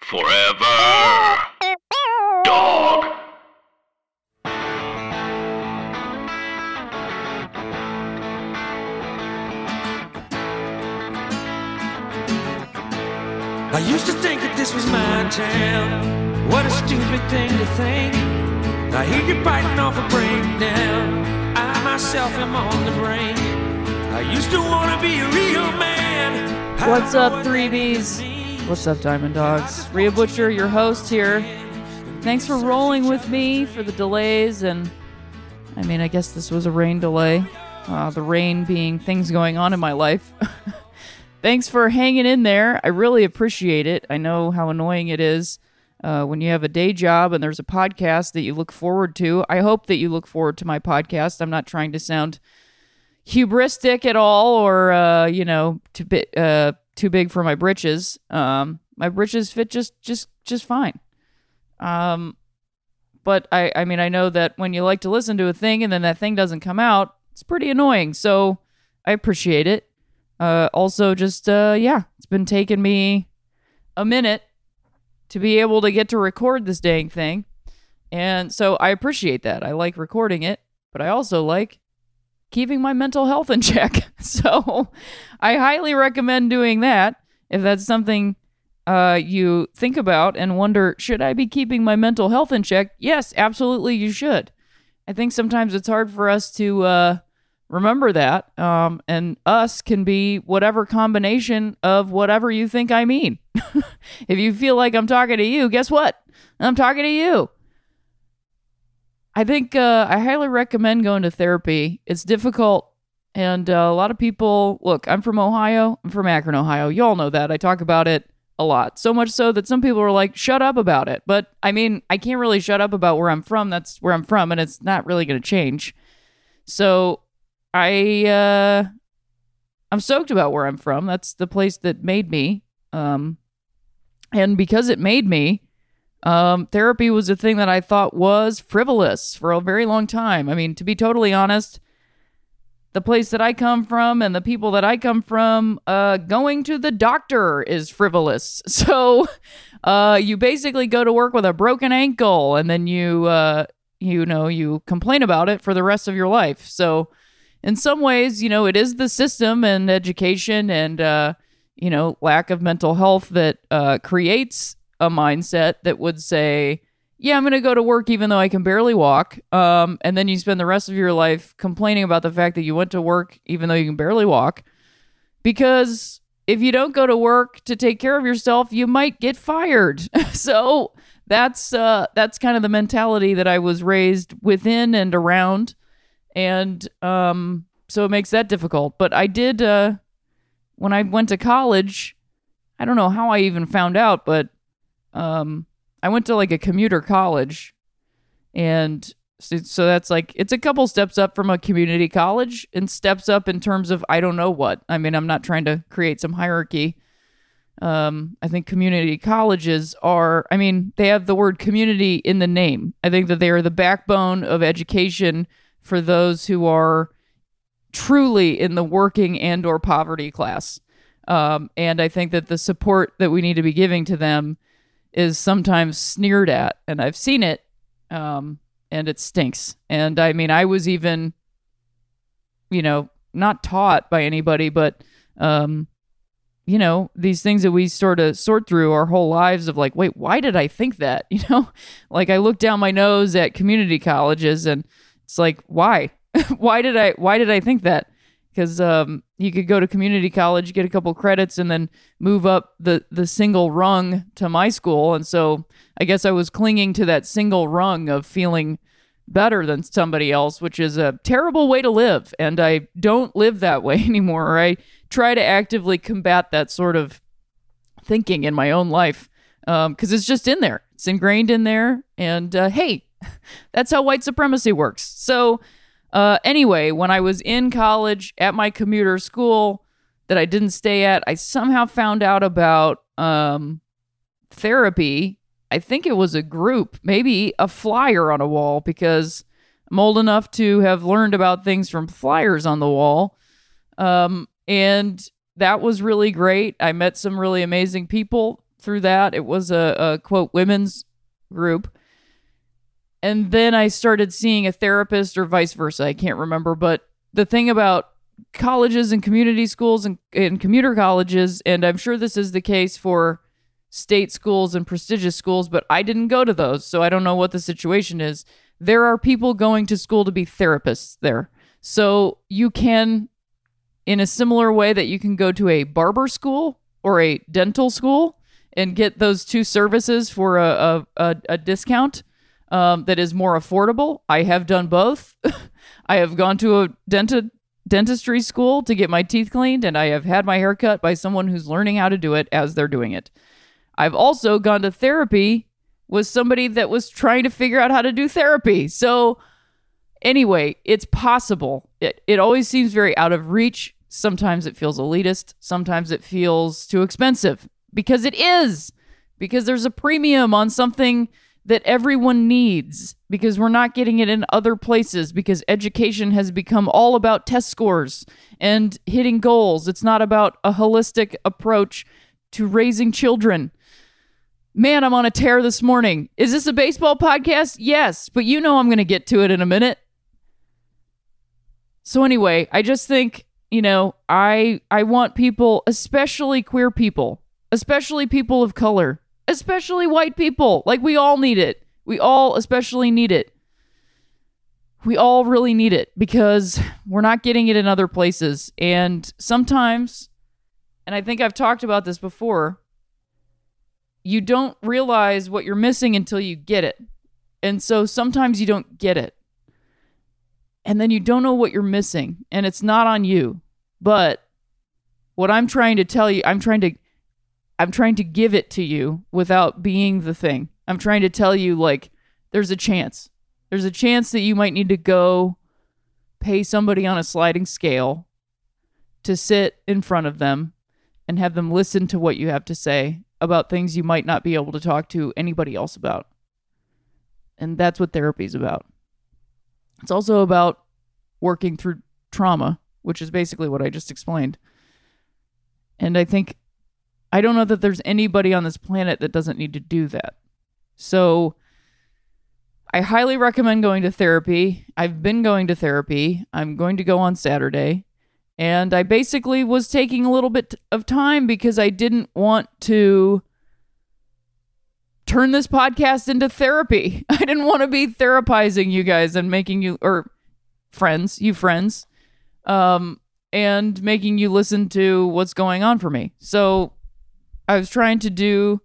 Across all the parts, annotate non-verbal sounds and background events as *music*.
Forever. Dog. I used to think that this was my town. What a stupid thing to think. I hear you biting off a breakdown. I myself am on the brink. I used to want to be a real man. What's up, 3Bs? What's up, Diamond Dogs? Rhea Butcher, your host here. Thanks for rolling with me for the delays, and I mean, I guess this was a rain delay. Uh, the rain being things going on in my life. *laughs* Thanks for hanging in there. I really appreciate it. I know how annoying it is uh, when you have a day job and there's a podcast that you look forward to. I hope that you look forward to my podcast. I'm not trying to sound hubristic at all or uh, you know to big uh, too big for my britches. Um, my britches fit just just just fine. Um, but I I mean I know that when you like to listen to a thing and then that thing doesn't come out, it's pretty annoying. So I appreciate it. Uh, also, just uh, yeah, it's been taking me a minute to be able to get to record this dang thing, and so I appreciate that. I like recording it, but I also like keeping my mental health in check. *laughs* So I highly recommend doing that if that's something uh, you think about and wonder, should I be keeping my mental health in check? Yes, absolutely, you should. I think sometimes it's hard for us to uh, remember that. Um, and us can be whatever combination of whatever you think I mean. *laughs* if you feel like I'm talking to you, guess what? I'm talking to you. I think uh, I highly recommend going to therapy. It's difficult, and uh, a lot of people look. I'm from Ohio. I'm from Akron, Ohio. You all know that. I talk about it a lot. So much so that some people are like, "Shut up about it." But I mean, I can't really shut up about where I'm from. That's where I'm from, and it's not really going to change. So I uh, I'm stoked about where I'm from. That's the place that made me. Um, and because it made me, um, therapy was a thing that I thought was frivolous for a very long time. I mean, to be totally honest, the place that I come from and the people that I come from, uh, going to the doctor is frivolous. *laughs* So, uh, you basically go to work with a broken ankle and then you, uh, you know, you complain about it for the rest of your life. So, in some ways, you know, it is the system and education and, uh, you know, lack of mental health that uh, creates a mindset that would say, yeah, I'm going to go to work even though I can barely walk. Um, and then you spend the rest of your life complaining about the fact that you went to work even though you can barely walk. Because if you don't go to work to take care of yourself, you might get fired. *laughs* so that's uh, that's kind of the mentality that I was raised within and around, and um, so it makes that difficult. But I did uh, when I went to college. I don't know how I even found out, but um, I went to like a commuter college, and so, that's like it's a couple steps up from a community college, and steps up in terms of I don't know what. I mean, I'm not trying to create some hierarchy. Um, I think community colleges are. I mean, they have the word community in the name. I think that they are the backbone of education for those who are truly in the working and or poverty class. Um, and I think that the support that we need to be giving to them is sometimes sneered at, and I've seen it, um, and it stinks. And I mean, I was even, you know, not taught by anybody, but, um, you know, these things that we sort of sort through our whole lives of like, wait, why did I think that? *laughs* You know, like I look down my nose at community colleges, and it's like, why? *laughs* why did I? Why did I think that? Because um, you could go to community college, get a couple credits, and then move up the the single rung to my school. And so I guess I was clinging to that single rung of feeling better than somebody else, which is a terrible way to live. And I don't live that way *laughs* anymore. Or I try to actively combat that sort of thinking in my own life. because it's just in there. It's ingrained in there. And uh, hey, *laughs* that's how white supremacy works. So, uh, anyway, when I was in college at my commuter school that I didn't stay at, I somehow found out about um, therapy. I think it was a group, maybe a flyer on a wall, because I'm old enough to have learned about things from flyers on the wall. Um, and that was really great. I met some really amazing people through that. It was a, a quote women's group. And then I started seeing a therapist or vice versa. I can't remember. But the thing about colleges and community schools and, and commuter colleges, and I'm sure this is the case for state schools and prestigious schools, but I didn't go to those. So I don't know what the situation is. There are people going to school to be therapists there. So you can, in a similar way that you can go to a barber school or a dental school and get those two services for a, a, a, a discount um, that is more affordable. I have done both. *laughs* I have gone to a denti- dentistry school to get my teeth cleaned, and I have had my hair cut by someone who's learning how to do it as they're doing it. I've also gone to therapy with somebody that was trying to figure out how to do therapy. So, anyway, it's possible. It, it always seems very out of reach. Sometimes it feels elitist. Sometimes it feels too expensive because it is, because there's a premium on something that everyone needs because we're not getting it in other places because education has become all about test scores and hitting goals. It's not about a holistic approach to raising children. Man, I'm on a tear this morning. Is this a baseball podcast? Yes, but you know I'm going to get to it in a minute. So anyway, I just think, you know, I I want people, especially queer people, especially people of color, especially white people. Like we all need it. We all especially need it. We all really need it because we're not getting it in other places. And sometimes, and I think I've talked about this before, you don't realize what you're missing until you get it. And so sometimes you don't get it. And then you don't know what you're missing. And it's not on you. But what I'm trying to tell you, I'm trying to I'm trying to give it to you without being the thing. I'm trying to tell you like there's a chance. There's a chance that you might need to go pay somebody on a sliding scale to sit in front of them and have them listen to what you have to say about things you might not be able to talk to anybody else about. And that's what therapy is about. It's also about working through trauma, which is basically what I just explained. And I think I don't know that there's anybody on this planet that doesn't need to do that. So I highly recommend going to therapy. I've been going to therapy. I'm going to go on Saturday. And I basically was taking a little bit of time because I didn't want to turn this podcast into therapy. *laughs* I didn't want to be therapizing you guys and making you, or friends, you friends, um, and making you listen to what's going on for me. So I was trying to do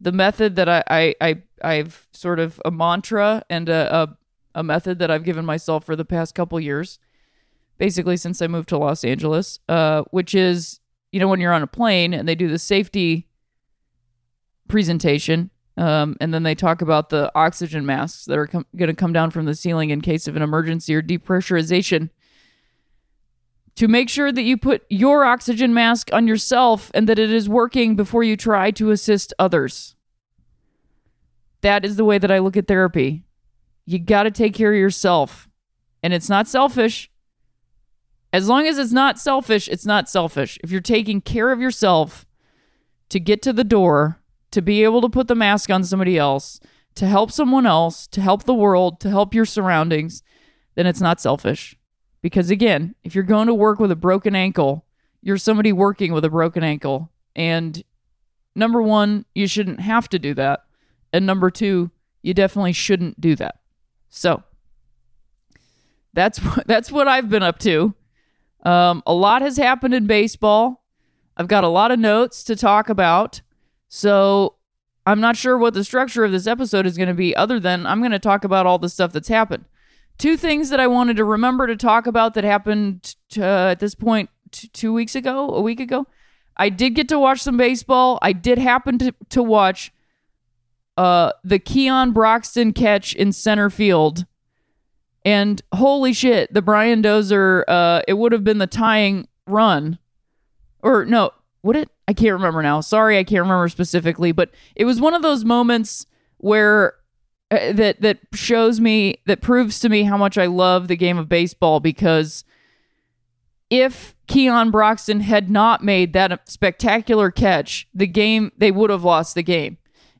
the method that I, I, I I've sort of a mantra and a, a, a method that I've given myself for the past couple years, basically since I moved to Los Angeles, uh, which is you know when you're on a plane and they do the safety presentation, um, and then they talk about the oxygen masks that are com- going to come down from the ceiling in case of an emergency or depressurization to make sure that you put your oxygen mask on yourself and that it is working before you try to assist others. That is the way that I look at therapy. You got to take care of yourself. And it's not selfish. As long as it's not selfish, it's not selfish. If you're taking care of yourself to get to the door, to be able to put the mask on somebody else, to help someone else, to help the world, to help your surroundings, then it's not selfish. Because again, if you're going to work with a broken ankle, you're somebody working with a broken ankle. And number one, you shouldn't have to do that. And number two, you definitely shouldn't do that. So that's *laughs* that's what I've been up to. Um, a lot has happened in baseball. I've got a lot of notes to talk about. So I'm not sure what the structure of this episode is going to be, other than I'm going to talk about all the stuff that's happened. Two things that I wanted to remember to talk about that happened uh, at this point t- two weeks ago, a week ago. I did get to watch some baseball. I did happen to, to watch uh, the Keon Broxton catch in center field. And holy shit, the Brian Dozier, uh, it would have been the tying run. Or no, would it? I can't remember now. Sorry, I can't remember specifically, but it was one of those moments where uh, that that shows me that proves to me how much I love the game of baseball because if Keon Broxton had not made that spectacular catch, the game they would have lost the game.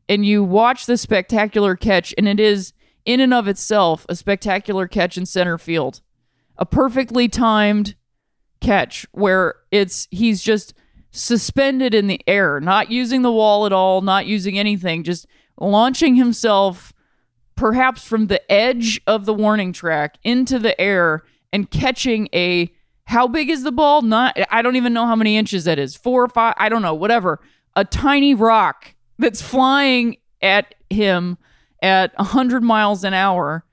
And you watch the spectacular catch and it is in and of itself a spectacular catch in center field. A perfectly timed catch where it's he's just suspended in the air, not using the wall at all, not using anything, just launching himself perhaps from the edge of the warning track into the air and catching a how big is the ball? Not I don't even know how many inches that is. 4 or 5, I don't know, whatever. A tiny rock that's flying at him at 100 miles an hour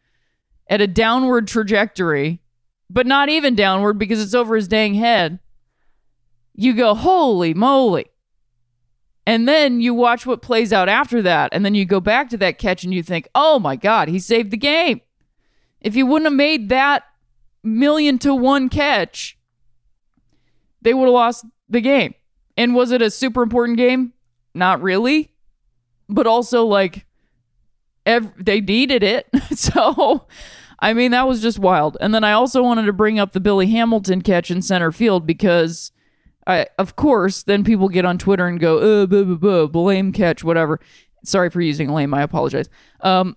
at a downward trajectory, but not even downward because it's over his dang head you go, holy moly. And then you watch what plays out after that. And then you go back to that catch and you think, oh my God, he saved the game. If he wouldn't have made that million to one catch, they would have lost the game. And was it a super important game? Not really. But also, like, ev- they needed it. *laughs* so, I mean, that was just wild. And then I also wanted to bring up the Billy Hamilton catch in center field because I, of course, then people get on Twitter and go, uh, blah, blah, blah, lame catch, whatever. Sorry for using lame. I apologize. Um,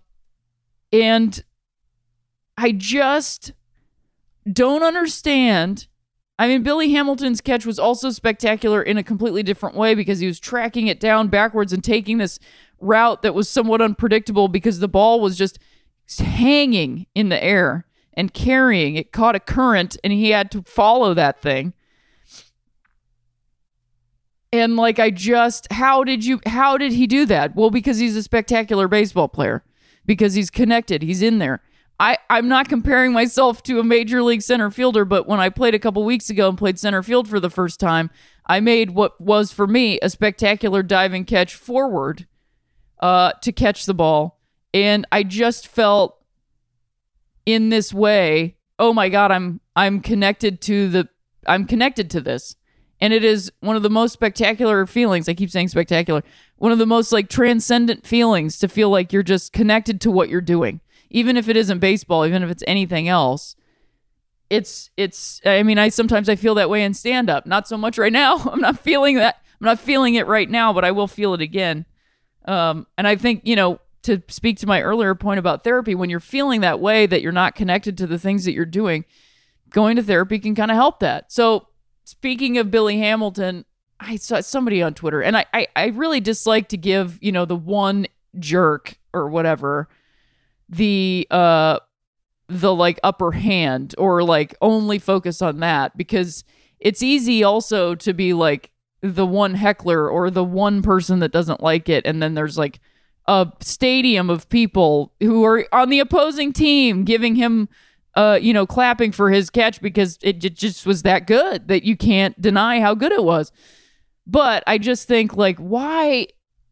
and I just don't understand. I mean, Billy Hamilton's catch was also spectacular in a completely different way because he was tracking it down backwards and taking this route that was somewhat unpredictable because the ball was just hanging in the air and carrying. It caught a current and he had to follow that thing and like I just how did you how did he do that? Well, because he's a spectacular baseball player. Because he's connected, he's in there. I, I'm not comparing myself to a major league center fielder, but when I played a couple weeks ago and played center field for the first time, I made what was for me a spectacular diving catch forward uh, to catch the ball. And I just felt in this way, oh my God, I'm I'm connected to the I'm connected to this and it is one of the most spectacular feelings. I keep saying spectacular. One of the most like transcendent feelings to feel like you're just connected to what you're doing. Even if it isn't baseball even if it's anything else it's it's i mean i sometimes i feel that way in stand up not so much right now. *laughs* I'm not feeling that. I'm not feeling it right now but i will feel it again. Um and i think you know to speak to my earlier point about therapy when you're feeling that way that you're not connected to the things that you're doing going to therapy can kind of help that. So Speaking of Billy Hamilton, I saw somebody on Twitter, and I, I, I really dislike to give, you know, the one jerk or whatever the uh the like upper hand or like only focus on that because it's easy also to be like the one heckler or the one person that doesn't like it and then there's like a stadium of people who are on the opposing team giving him uh, you know, clapping for his catch because it just was that good that you can't deny how good it was. But I just think, like, why?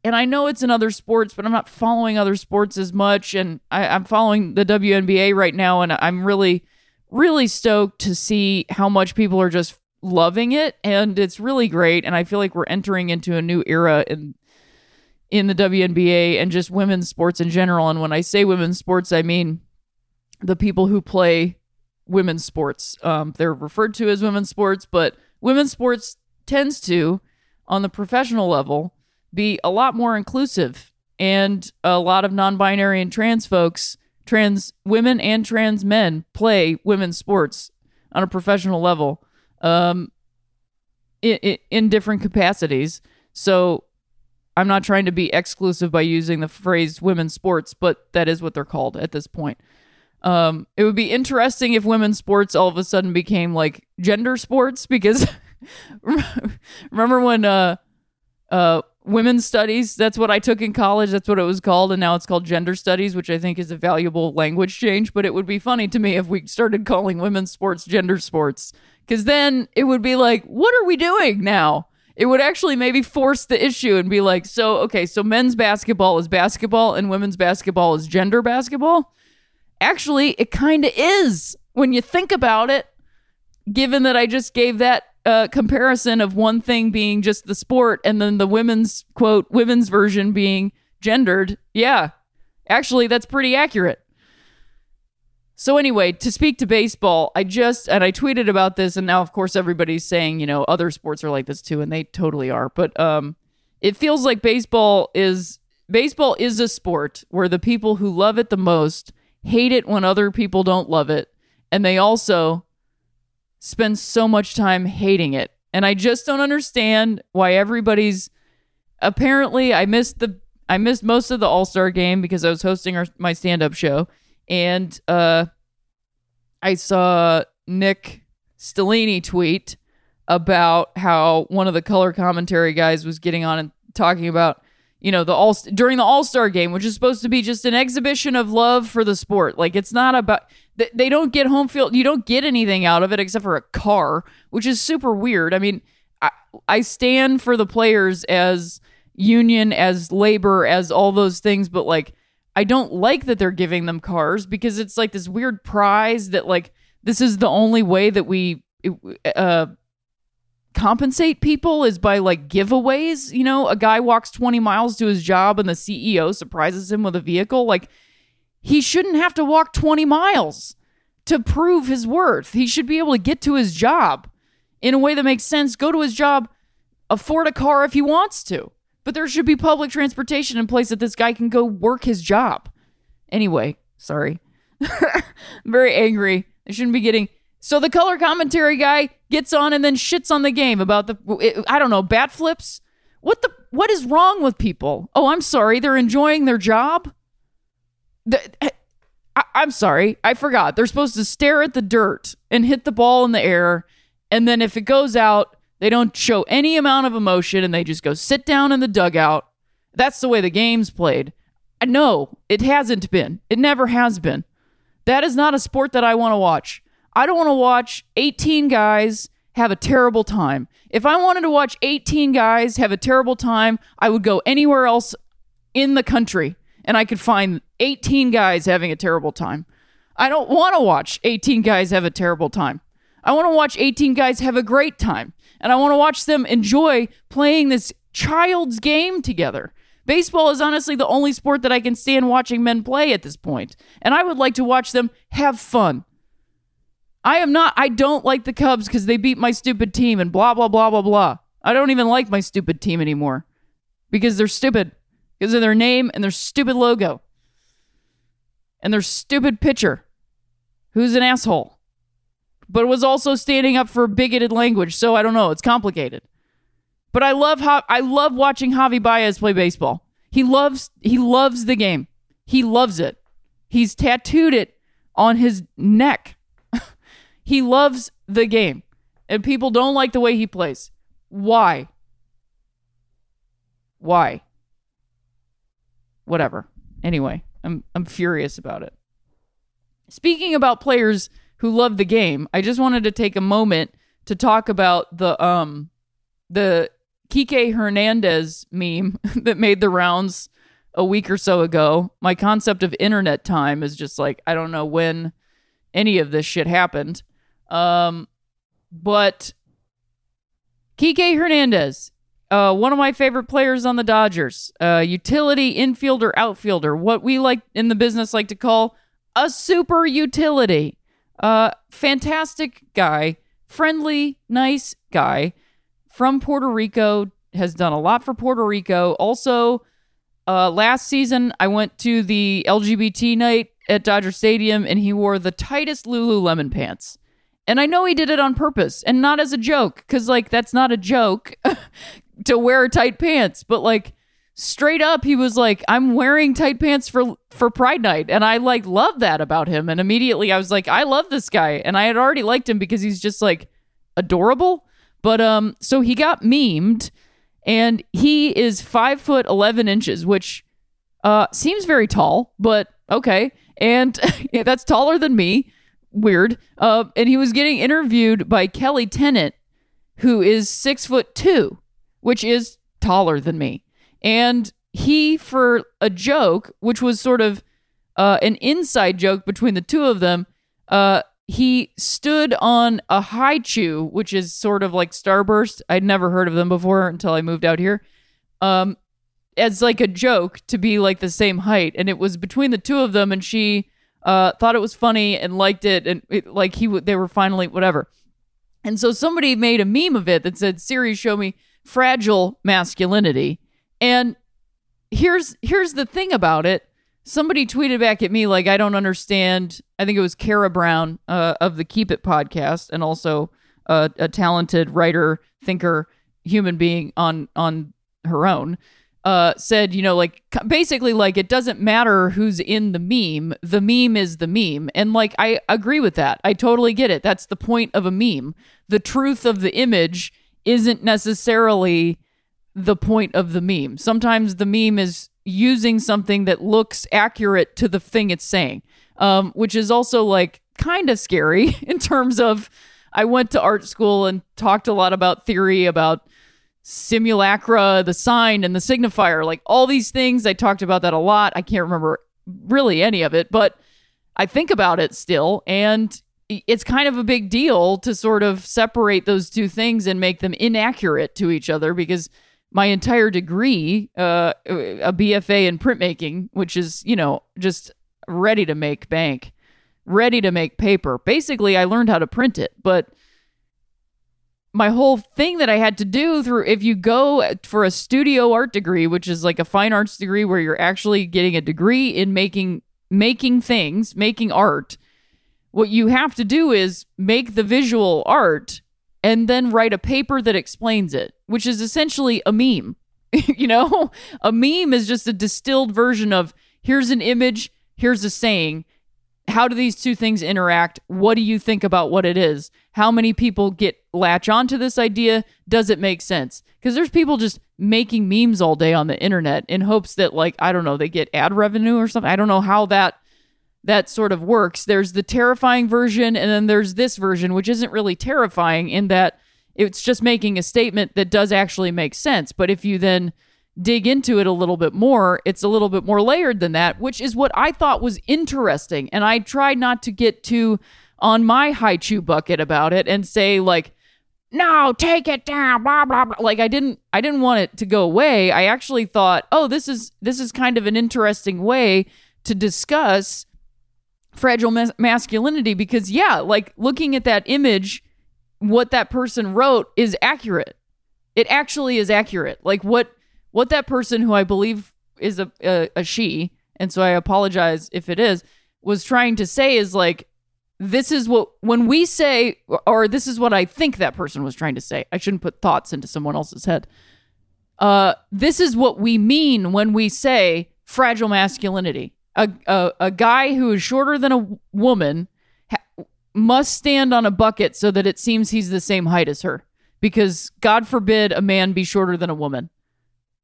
And I know it's in other sports, but I'm not following other sports as much. And I, I'm following the WNBA right now, and I'm really, really stoked to see how much people are just loving it. And it's really great. And I feel like we're entering into a new era in in the WNBA and just women's sports in general. And when I say women's sports, I mean the people who play women's sports. Um, they're referred to as women's sports, but women's sports tends to, on the professional level, be a lot more inclusive. And a lot of non binary and trans folks, trans women and trans men, play women's sports on a professional level um, in, in different capacities. So I'm not trying to be exclusive by using the phrase women's sports, but that is what they're called at this point. Um, it would be interesting if women's sports all of a sudden became like gender sports because *laughs* remember when uh uh women's studies that's what I took in college that's what it was called and now it's called gender studies which I think is a valuable language change but it would be funny to me if we started calling women's sports gender sports cuz then it would be like what are we doing now it would actually maybe force the issue and be like, so, okay, so men's basketball is basketball and women's basketball is gender basketball. Actually, it kind of is when you think about it, given that I just gave that uh, comparison of one thing being just the sport and then the women's quote, women's version being gendered. Yeah, actually, that's pretty accurate. So anyway, to speak to baseball, I just and I tweeted about this, and now of course everybody's saying you know other sports are like this too, and they totally are. But um, it feels like baseball is baseball is a sport where the people who love it the most hate it when other people don't love it, and they also spend so much time hating it. And I just don't understand why everybody's apparently I missed the I missed most of the All Star game because I was hosting our, my stand up show and uh, I saw Nick Stellini tweet about how one of the color commentary guys was getting on and talking about you know the all during the all-star game which is supposed to be just an exhibition of love for the sport. Like it's not about they don't get home field you don't get anything out of it except for a car which is super weird. I mean i, I stand for the players as union as labor as all those things but like I don't like that they're giving them cars because it's like this weird prize that like this is the only way that we uh compensate people is by like giveaways, you know, a guy walks 20 miles to his job and the CEO surprises him with a vehicle like he shouldn't have to walk 20 miles to prove his worth. He should be able to get to his job in a way that makes sense, go to his job, afford a car if he wants to. But there should be public transportation in place that this guy can go work his job. Anyway, sorry. *laughs* very angry. I shouldn't be getting. So the color commentary guy gets on and then shits on the game about the I don't know bat flips. What the what is wrong with people? Oh, I'm sorry. They're enjoying their job. The, eh, I, I'm sorry. I forgot. They're supposed to stare at the dirt and hit the ball in the air, and then if it goes out, they don't show any amount of emotion and they just go sit down in the dugout. That's the way the game's played. No, it hasn't been. It never has been. That is not a sport that I want to watch. I don't want to watch 18 guys have a terrible time. If I wanted to watch 18 guys have a terrible time, I would go anywhere else in the country and I could find 18 guys having a terrible time. I don't want to watch 18 guys have a terrible time. I want to watch 18 guys have a great time and I want to watch them enjoy playing this child's game together. Baseball is honestly the only sport that I can stand watching men play at this point, and I would like to watch them have fun. I am not, I don't like the Cubs because they beat my stupid team and blah, blah, blah, blah, blah. I don't even like my stupid team anymore because they're stupid because of their name and their stupid logo and their stupid pitcher who's an asshole but was also standing up for bigoted language. So I don't know. It's complicated. But I love how I love watching Javi Baez play baseball. He loves he loves the game. He loves it. He's tattooed it on his neck. He loves the game. And people don't like the way he plays. Why? Why? Whatever. Anyway, I'm I'm furious about it. Speaking about players who love the game. I just wanted to take a moment to talk about the um the Kike Hernandez meme *laughs* that made the rounds a week or so ago. My concept of internet time is just like I don't know when any of this shit happened. Um but Kike Hernandez, uh, one of my favorite players on the Dodgers, uh, utility infielder, outfielder, what we like in the business like to call a super utility. Uh, fantastic guy, friendly, nice guy from Puerto Rico, has done a lot for Puerto Rico. Also, uh, last season, I went to the LGBT night at Dodger Stadium and he wore the tightest Lululemon pants. And I know he did it on purpose and not as a joke, because, like, that's not a joke *laughs* to wear tight pants, but, like, straight up he was like i'm wearing tight pants for for pride night. And i like love that about him. And immediately i was like i love this guy. And i had already liked him because he's just like adorable. But um so he got memed and he is five foot 11 inches which uh seems very tall but okay. And *laughs* yeah, that's taller than me weird uh and he was getting interviewed by kelly tennant who is six foot two which is taller than me. And he, for a joke, which was sort of uh, an inside joke between the two of them, uh, he stood on a Hi-Chew, which is sort of like Starburst. I'd never heard of them before until I moved out here. Um, as like a joke to be like the same height, and it was between the two of them, and she uh, thought it was funny and liked it, and it, like he w- they were finally whatever. And so somebody made a meme of it that said, "Siri, show me fragile masculinity." And here's here's the thing about it. Somebody tweeted back at me like, "I don't understand." I think it was Kara Brown uh, of the Keep It podcast, and also uh, a talented writer, thinker, human being on on her own. Uh, said, you know, like basically, like it doesn't matter who's in the meme. The meme is the meme, and like I agree with that. I totally get it. That's the point of a meme. The truth of the image isn't necessarily the point of the meme. Sometimes the meme is using something that looks accurate to the thing it's saying, um, which is also like kind of scary *laughs* in terms of. I went to art school and talked a lot about theory about simulacra, the sign, and the signifier, like all these things. I talked about that a lot. I can't remember really any of it, but I think about it still. And it's kind of a big deal to sort of separate those two things and make them inaccurate to each other because my entire degree, uh, a BFA in printmaking, which is, you know, just ready to make bank, ready to make paper. Basically, I learned how to print it, but my whole thing that I had to do through if you go for a studio art degree, which is like a fine arts degree where you're actually getting a degree in making making things, making art, what you have to do is make the visual art and then write a paper that explains it, which is essentially a meme. *laughs* you know, a meme is just a distilled version of here's an image, here's a saying, how do these two things interact? What do you think about what it is? How many people get latch onto this idea? Does it make sense? Because there's people just making memes all day on the internet in hopes that, like, I don't know, they get ad revenue or something. I don't know how that that sort of works. There's the terrifying version, and then there's this version, which isn't really terrifying in that it's just making a statement that does actually make sense. But if you then dig into it a little bit more, it's a little bit more layered than that, which is what I thought was interesting. And I tried not to get too on my Hi-Chew bucket about it and say like, no, take it down, blah blah blah. Like I didn't, I didn't want it to go away. I actually thought, oh, this is this is kind of an interesting way to discuss fragile mas- masculinity because yeah, like looking at that image, what that person wrote is accurate. It actually is accurate. Like what what that person who I believe is a, a, a she, and so I apologize if it is, was trying to say is like, this is what, when we say, or this is what I think that person was trying to say. I shouldn't put thoughts into someone else's head. Uh, this is what we mean when we say fragile masculinity. A, a, a guy who is shorter than a woman ha- must stand on a bucket so that it seems he's the same height as her. Because God forbid a man be shorter than a woman.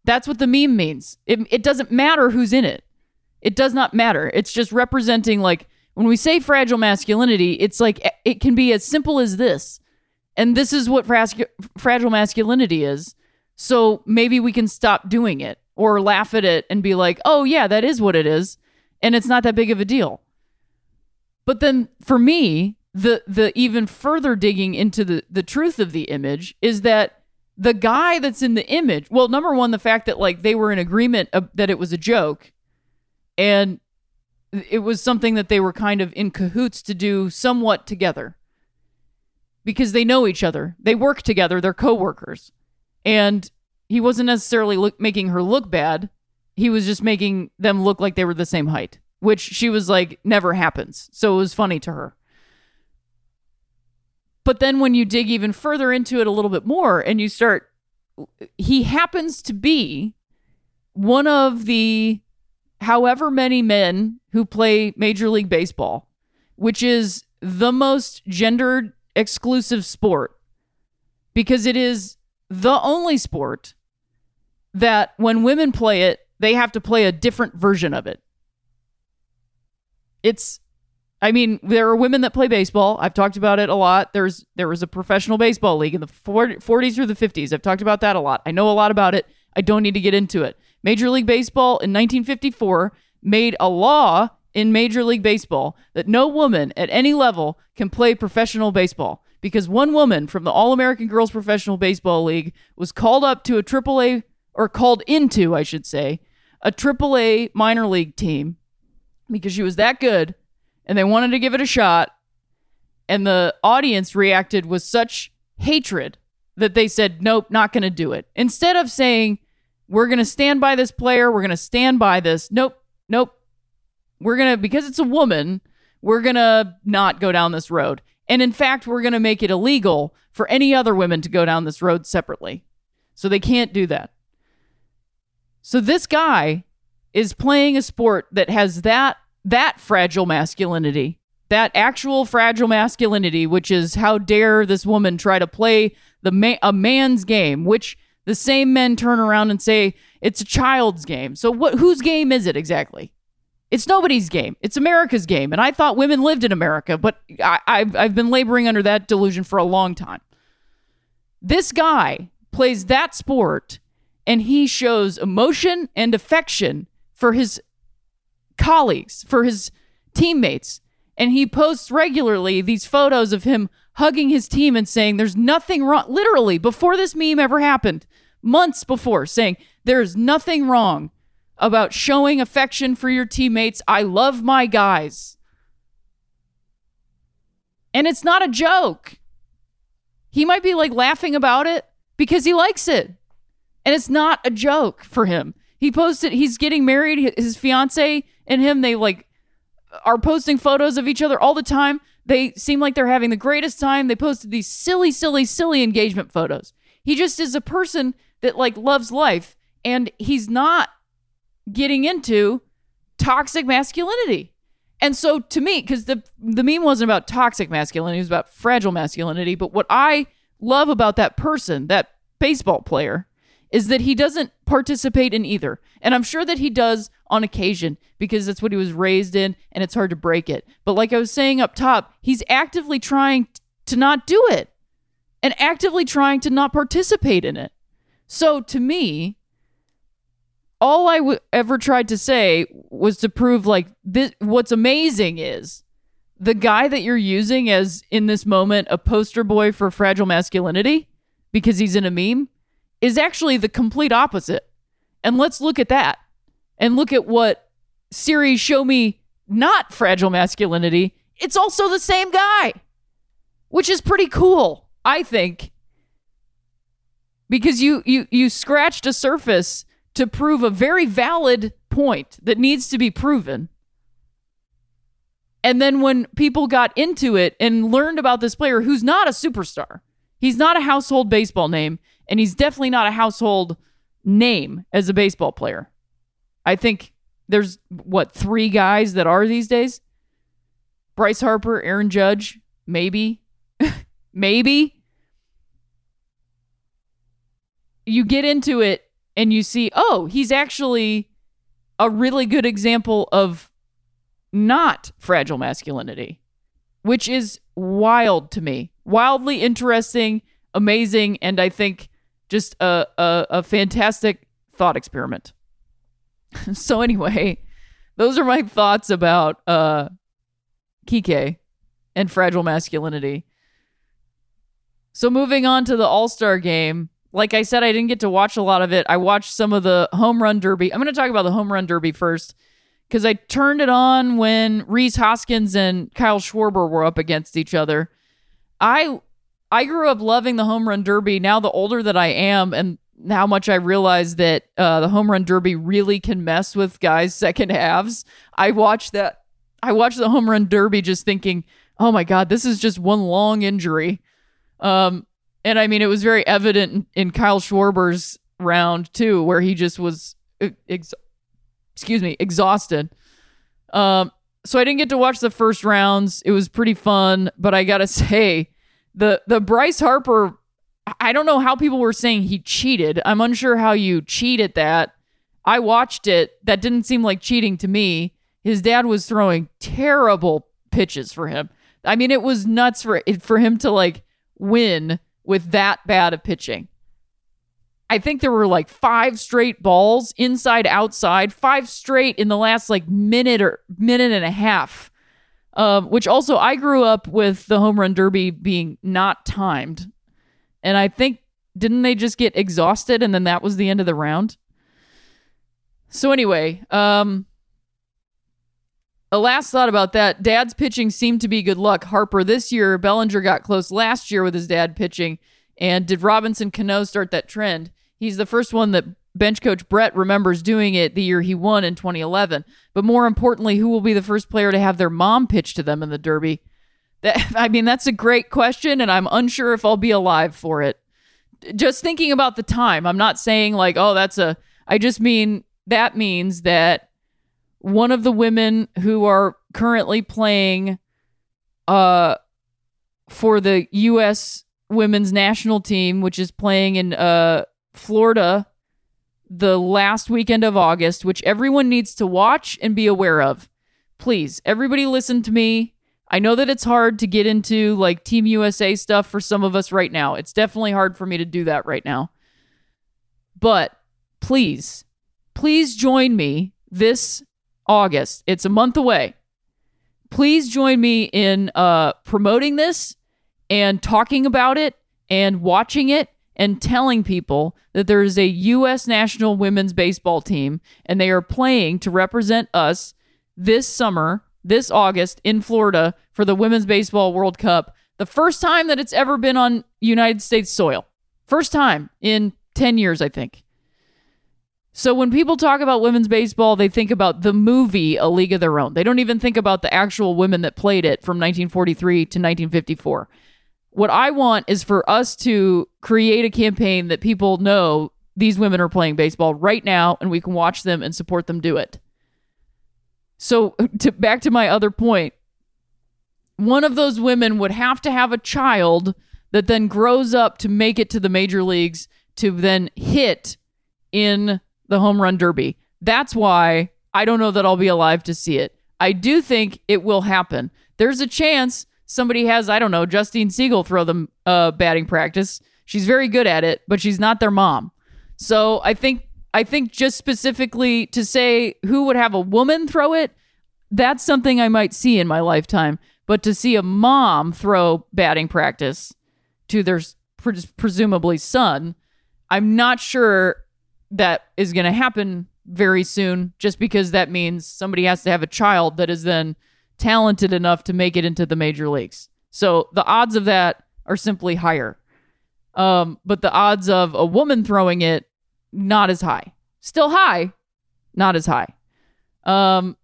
That's what the meme means. It, it doesn't matter who's in it. It does not matter. It's just representing, like, when we say fragile masculinity, it's like eh, it can be as simple as this. And this is what fragile masculinity is. So maybe we can stop doing it or laugh at it and be like, oh, yeah, that is what it is. And it's not that big of a deal. But then for me, the the even further digging into the the truth of the image is that the guy that's in the image well number one the fact that like they were in agreement that it was a joke and it was something that they were kind of in cahoots to do somewhat together. Because they know each other. They work together. They're co-workers. And he wasn't necessarily look, making her look bad. He was just making them look like they were the same height which she was like never happens. So it was funny to her but then when you dig even further into it a little bit more and you start, he happens to be one of the however many men who play Major League Baseball, which is the most gendered exclusive sport because it is the only sport that when women play it, they have to play a different version of it. It's I mean, there are women that play baseball. I've talked about it a lot. There's there was a professional baseball league in the 40s or the 50s. I've talked about that a lot. I know a lot about it. I don't need to get into it. Major League Baseball in 1954 made a law in Major League Baseball that no woman at any level can play professional baseball because one woman from the All American Girls Professional Baseball League was called up to a AAA or called into, I should say, a AAA minor league team because she was that good and they wanted to give it a shot. And the audience reacted with such hatred that they said, nope, not going to do it. Instead of saying, we're going to stand by this player, we're going to stand by this, nope, nope. We're going to, because it's a woman, we're going to not go down this road. And in fact, we're going to make it illegal for any other women to go down this road separately. So they can't do that. So this guy is playing a sport that has that that fragile masculinity, that actual fragile masculinity, which is how dare this woman try to play the ma- a man's game, which the same men turn around and say it's a child's game. So what whose game is it exactly? It's nobody's game. It's America's game. And I thought women lived in America, but I, I've, I've been laboring under that delusion for a long time. This guy plays that sport and he shows emotion and affection for his colleagues, for his teammates. And he posts regularly these photos of him hugging his team and saying, There's nothing wrong. Literally, before this meme ever happened, months before, saying, There's nothing wrong about showing affection for your teammates. I love my guys. And it's not a joke. He might be like laughing about it because he likes it. And it's not a joke for him. He posted, he's getting married. His fiance and him, they like are posting photos of each other all the time. They seem like they're having the greatest time. They posted these silly, silly, silly engagement photos. He just is a person that like loves life and he's not getting into toxic masculinity. And so to me, because the the meme wasn't about toxic masculinity, it was about fragile masculinity. But what I love about that person, that baseball player, is that he doesn't participate in either. And I'm sure that he does on occasion because that's what he was raised in and it's hard to break it. But like I was saying up top, he's actively trying to not do it and actively trying to not participate in it. So to me, all I w- ever tried to say was to prove like this what's amazing is the guy that you're using as in this moment a poster boy for fragile masculinity because he's in a meme is actually the complete opposite. And let's look at that and look at what series show me not fragile masculinity. It's also the same guy, which is pretty cool, I think. Because you you you scratched a surface to prove a very valid point that needs to be proven. And then when people got into it and learned about this player who's not a superstar, he's not a household baseball name, and he's definitely not a household name as a baseball player. I think there's what three guys that are these days. Bryce Harper, Aaron Judge, maybe, *laughs* maybe. You get into it and you see, oh, he's actually a really good example of not fragile masculinity, which is wild to me. Wildly interesting, amazing, and I think just a, a, a fantastic thought experiment. *laughs* so anyway, those are my thoughts about uh Kike and fragile masculinity. So moving on to the All-Star game, like I said I didn't get to watch a lot of it. I watched some of the home run derby. I'm going to talk about the home run derby first cuz I turned it on when Rhys Hoskins and Kyle Schwarber were up against each other. I I grew up loving the home run derby. Now, the older that I am, and how much I realize that uh, the home run derby really can mess with guys' *laughs* second halves. I watched that. I watched the home run derby just thinking, oh my God, this is just one long injury. Um, and I mean, it was very evident in, in Kyle Schwarber's round too, where he just was, ex- excuse me, exhausted. Um, so I didn't get to watch the first rounds. It was pretty fun, but I gotta *laughs* say, the the Bryce Harper I don't know how people were saying he cheated. I'm unsure how you cheat at that. I watched it. That didn't seem like cheating to me. His dad was throwing terrible pitches for him. I mean, it was nuts for for him to like win with that bad of pitching. I think there were like five straight balls inside outside, five straight in the last like minute or minute and a half. Um, which also I grew up with the home run derby being not timed. And I think didn't they just get exhausted and then that was the end of the round? So anyway, um a last thought about that. Dad's pitching seemed to be good luck. Harper this year, Bellinger got close last year with his dad pitching. And did Robinson Cano start that trend? He's the first one that bench coach Brett remembers doing it the year he won in 2011. But more importantly, who will be the first player to have their mom pitch to them in the Derby? That *laughs* I mean, that's a great question, and I'm unsure if I'll be alive for it. Just thinking about the time, I'm not saying like, oh, that's a. I just mean that means that one of the women who are currently playing uh for the US women's national team which is playing in uh Florida the last weekend of August which everyone needs to watch and be aware of. Please, everybody listen to me. I know that it's hard to get into like Team USA stuff for some of us right now. It's definitely hard for me to do that right now. But please, please join me this August. It's a month away. Please join me in uh, promoting this and talking about it and watching it and telling people that there is a U.S. national women's baseball team and they are playing to represent us this summer, this August in Florida for the Women's Baseball World Cup. The first time that it's ever been on United States soil. First time in 10 years, I think. So when people talk about women's baseball, they think about the movie A League of Their Own. They don't even think about the actual women that played it from 1943 to 1954. What I want is for us to create a campaign that people know these women are playing baseball right now and we can watch them and support them do it. So *laughs* to, back to my other point, one of those women would have to have a child that then grows up to make it to the major leagues to then hit in the home run derby. That's why I don't know that I'll be alive to see it. I do think it will happen. There's a chance somebody has, I don't know, Justine Siegel throw them uh, batting practice. She's very good at it, but she's not their mom. So I think I think just specifically to say who would have a woman throw it, that's something I might see in my lifetime. But to see a mom throw batting practice to their pres- presumably son, I'm not sure that is going to happen very soon just because that means somebody has to have a child that is then talented enough to make it into the major leagues. So the odds of that are simply higher. Um, but the odds of a woman throwing it, not as high. Still high, not as high. Um,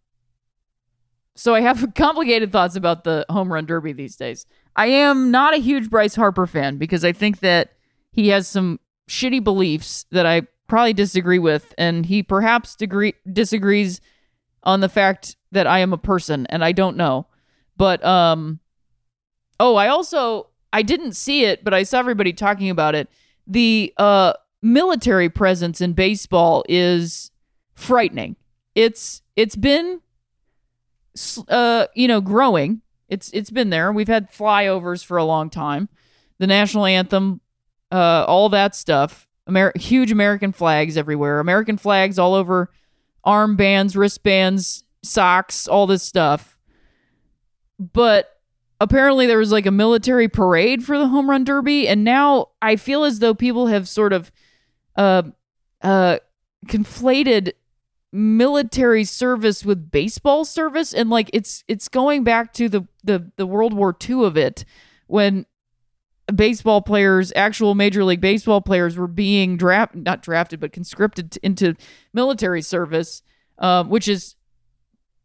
so I have *laughs* complicated thoughts about the home run derby these days. I am not a huge Bryce Harper fan because I think that he has some shitty beliefs that I probably disagree with, and he perhaps degree disagrees on the fact that I am a person, and I don't know. But um, oh, I also I didn't see it, but I saw everybody talking about it. The uh military presence in baseball is frightening. It's it's been uh you know growing. It's it's been there. We've had flyovers for a long time. The national anthem, uh, all that stuff. Amer- huge American flags everywhere. American flags all over armbands, wristbands, socks, all this stuff. But apparently there was like a military parade for the home run derby and now I feel as though people have sort of uh uh conflated military service with baseball service and like it's it's going back to the the the World War II of it when baseball players, actual Major League Baseball players, were being drafted, not drafted, but conscripted into military service, uh, which is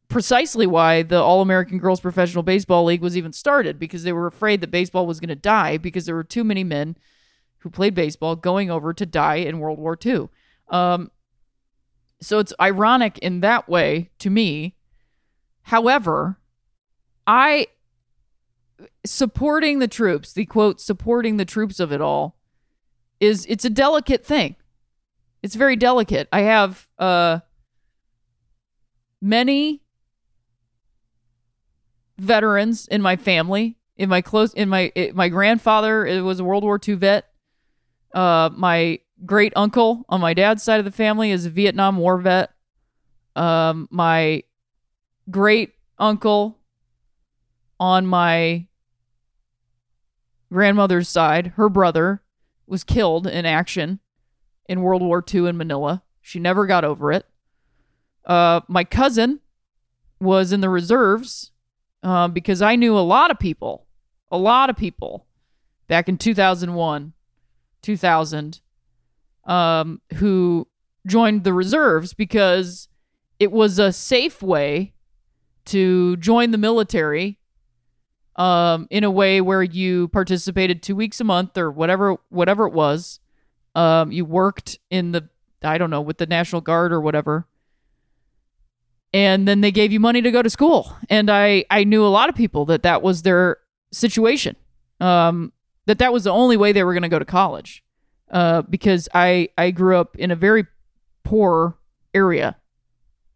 precisely why the All American Girls Professional Baseball League was even started because they were afraid that baseball was going to die because there were too many men who played baseball going over to die in World War II. Um, so it's ironic in that way to me. However, I supporting the troops, the quote, supporting the troops of it all, is it's a delicate thing. It's very delicate. I have uh many veterans in my family. In my close, in my it, my grandfather it was a World War II vet. Uh, my great uncle on my dad's side of the family is a Vietnam War vet. Um, my great uncle on my grandmother's side, her brother was killed in action in World War II in Manila. She never got over it. Uh, my cousin was in the reserves uh, because I knew a lot of people, a lot of people back in 2001, 2000, um, who joined the reserves because it was a safe way to join the military um, in a way where you participated two weeks a month or whatever whatever it was. Um, you worked in the I don't know with the National Guard or whatever, and then they gave you money to go to school. And I I knew a lot of people that that was their situation. Um, that that was the only way they were going to go to college. Uh, because I I grew up in a very poor area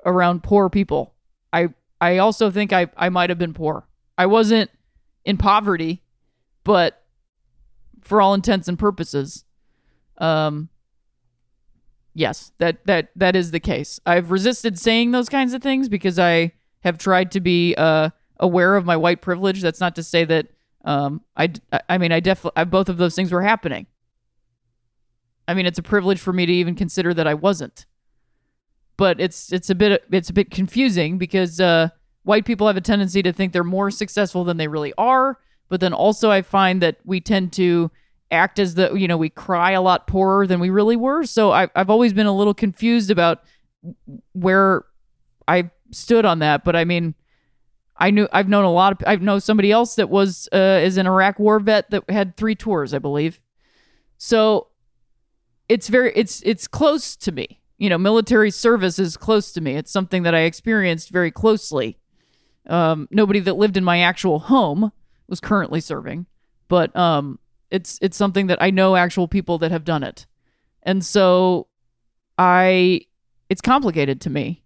around poor people. I I also think I I might have been poor. I wasn't in poverty, but for all intents and purposes, um, yes, that that that is the case. I've resisted saying those kinds of things because I have tried to be uh, aware of my white privilege. That's not to say that um, I I mean I definitely both of those things were happening. I mean, it's a privilege for me to even consider that I wasn't. But it's it's a bit it's a bit confusing because uh, white people have a tendency to think they're more successful than they really are. But then also, I find that we tend to act as the you know we cry a lot poorer than we really were. So I, I've always been a little confused about where I stood on that. But I mean, I knew I've known a lot of I know somebody else that was uh, is an Iraq War vet that had three tours, I believe. So it's very it's it's close to me. You know, military service is close to me. It's something that I experienced very closely. Um, nobody that lived in my actual home was currently serving, but um, it's it's something that I know actual people that have done it, and so I it's complicated to me.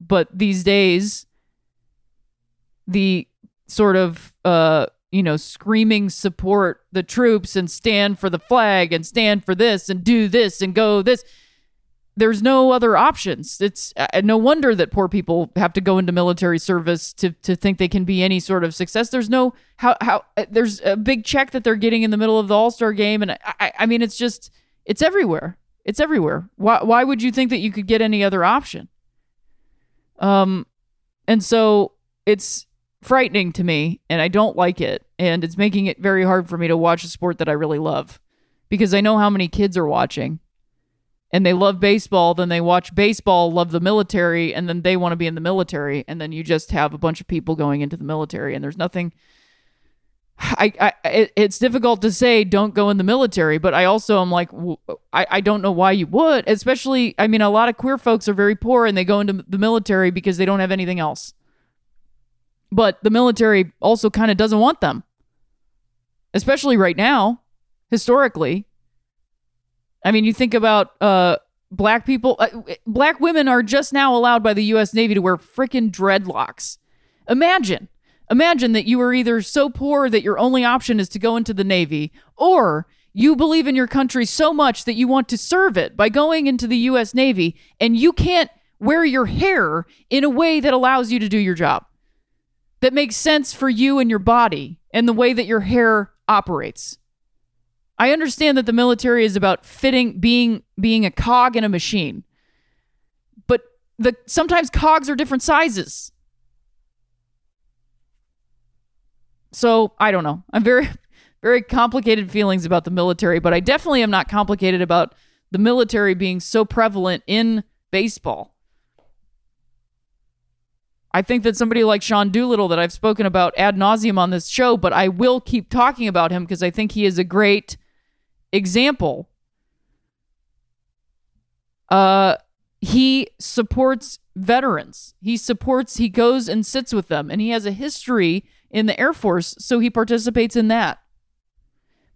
But these days, the sort of uh, you know screaming support the troops and stand for the flag and stand for this and do this and go this there's no other options. It's uh, no wonder that poor people have to go into military service to to think they can be any sort of success. There's no how how uh, there's a big check that they're getting in the middle of the All Star game, and I I mean it's just it's everywhere. It's everywhere. Why why would you think that you could get any other option? Um, and so it's frightening to me, and I don't like it, and it's making it very hard for me to watch a sport that I really love because I know how many kids are watching and they love baseball, then they watch baseball, love the military, and then they want to be in the military, and then you just have a bunch of people going into the military, and there's nothing. I, I it, it's difficult to say don't go in the military, but I also am like I, I don't know why you would, especially I mean a lot of queer folks are very poor and they go into the military because they don't have anything else. But the military also kind of doesn't want them. Especially right now, historically, I mean, you think about uh, black people, uh, black women are just now allowed by the U.S. Navy to wear freaking dreadlocks. Imagine, imagine that you are either so poor that your only option is to go into the Navy, or you believe in your country so much that you want to serve it by going into the U.S. Navy, and you can't wear your hair in a way that allows you to do your job, that makes sense for you and your body and the way that your hair operates. I understand that the military is about fitting being being a cog in a machine. But the sometimes cogs are different sizes. So, I don't know. I'm very *laughs* very complicated feelings about the military, but I definitely am not complicated about the military being so prevalent in baseball. I think that somebody like Sean Doolittle, that I've spoken about ad nauseum on this show, but I will keep talking about him because I think he is a great example, uh, he supports veterans. He supports, he goes and sits with them, and he has a history in the Air Force, so he participates in that.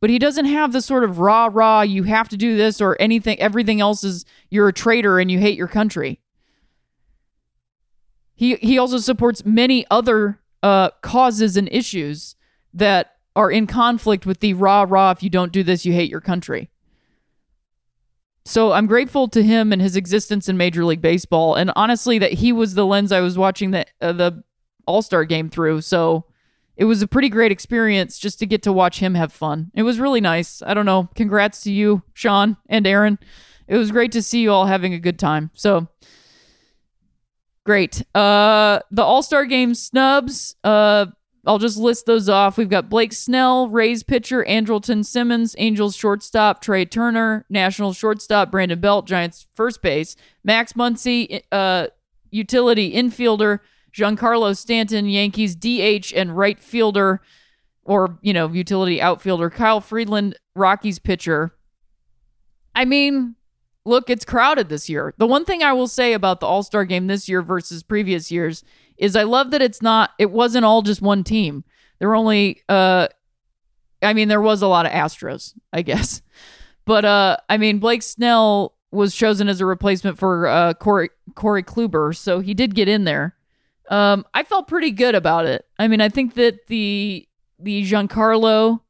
But he doesn't have the sort of rah rah, you have to do this or anything, everything else is you're a traitor and you hate your country. He, he also supports many other uh, causes and issues that are in conflict with the rah rah. If you don't do this, you hate your country. So I'm grateful to him and his existence in Major League Baseball, and honestly, that he was the lens I was watching the uh, the All Star game through. So it was a pretty great experience just to get to watch him have fun. It was really nice. I don't know. Congrats to you, Sean and Aaron. It was great to see you all having a good time. So great. Uh the All-Star game snubs, uh I'll just list those off. We've got Blake Snell, Rays pitcher, Andrelton Simmons, Angels shortstop, Trea Turner, National shortstop, Brandon Belt, Giants first base, Max Muncy, uh, utility infielder, Giancarlo Stanton, Yankees DH and right fielder, or, you know, utility outfielder, Kyle Freeland, Rockies pitcher. I mean, look, it's crowded this year. The one thing I will say about the All Star game this year versus previous years is I love that it's not, it wasn't all just one team. There were only, uh, I mean, there was a lot of Astros, I guess. But, uh, I mean, Blake Snell was chosen as a replacement for uh, Corey, Corey Kluber, so he did get in there. Um, I felt pretty good about it. I mean, I think that the the Giancarlo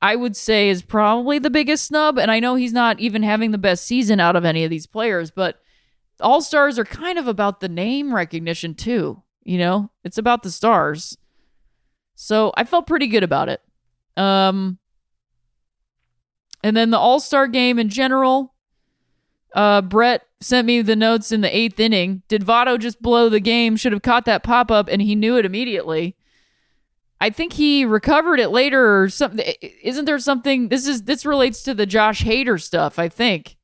I would say is probably the biggest snub. And I know he's not even having the best season out of any of these players, but All Stars are kind of about the name recognition too. You know, it's about the stars. So I felt pretty good about it. Um, and then the All Star game in general. Uh, Brett sent me the notes in the eighth inning. Did Votto just blow the game? Should have caught that pop up, and he knew it immediately. I think he recovered it later or something. Isn't there something? This is this relates to the Josh Hader stuff. I think.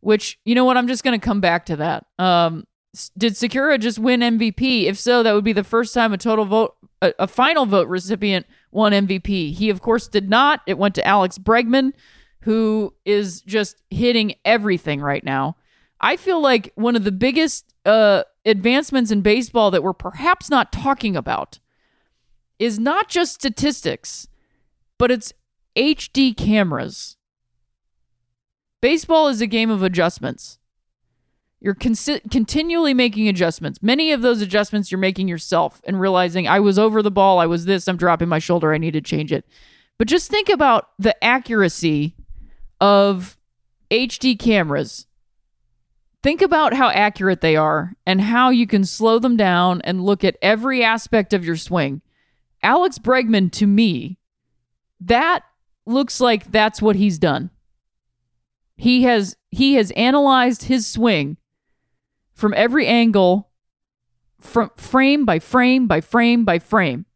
Which you know what? I'm just going to come back to that. Um, did Segura just win MVP? If so, that would be the first time a total vote, a, a final vote recipient won MVP. He of course did not. It went to Alex Bregman, who is just hitting everything right now. I feel like one of the biggest uh, advancements in baseball that we're perhaps not talking about is not just statistics, but it's HD cameras. Baseball is a game of adjustments. You're con- continually making adjustments. Many of those adjustments you're making yourself and realizing I was over the ball, I was this, I'm dropping my shoulder, I need to change it. But just think about the accuracy of HD cameras. Think about how accurate they are and how you can slow them down and look at every aspect of your swing. Alex Bregman, to me, that looks like that's what he's done. He has he has analyzed his swing from every angle, from frame by frame by frame by frame,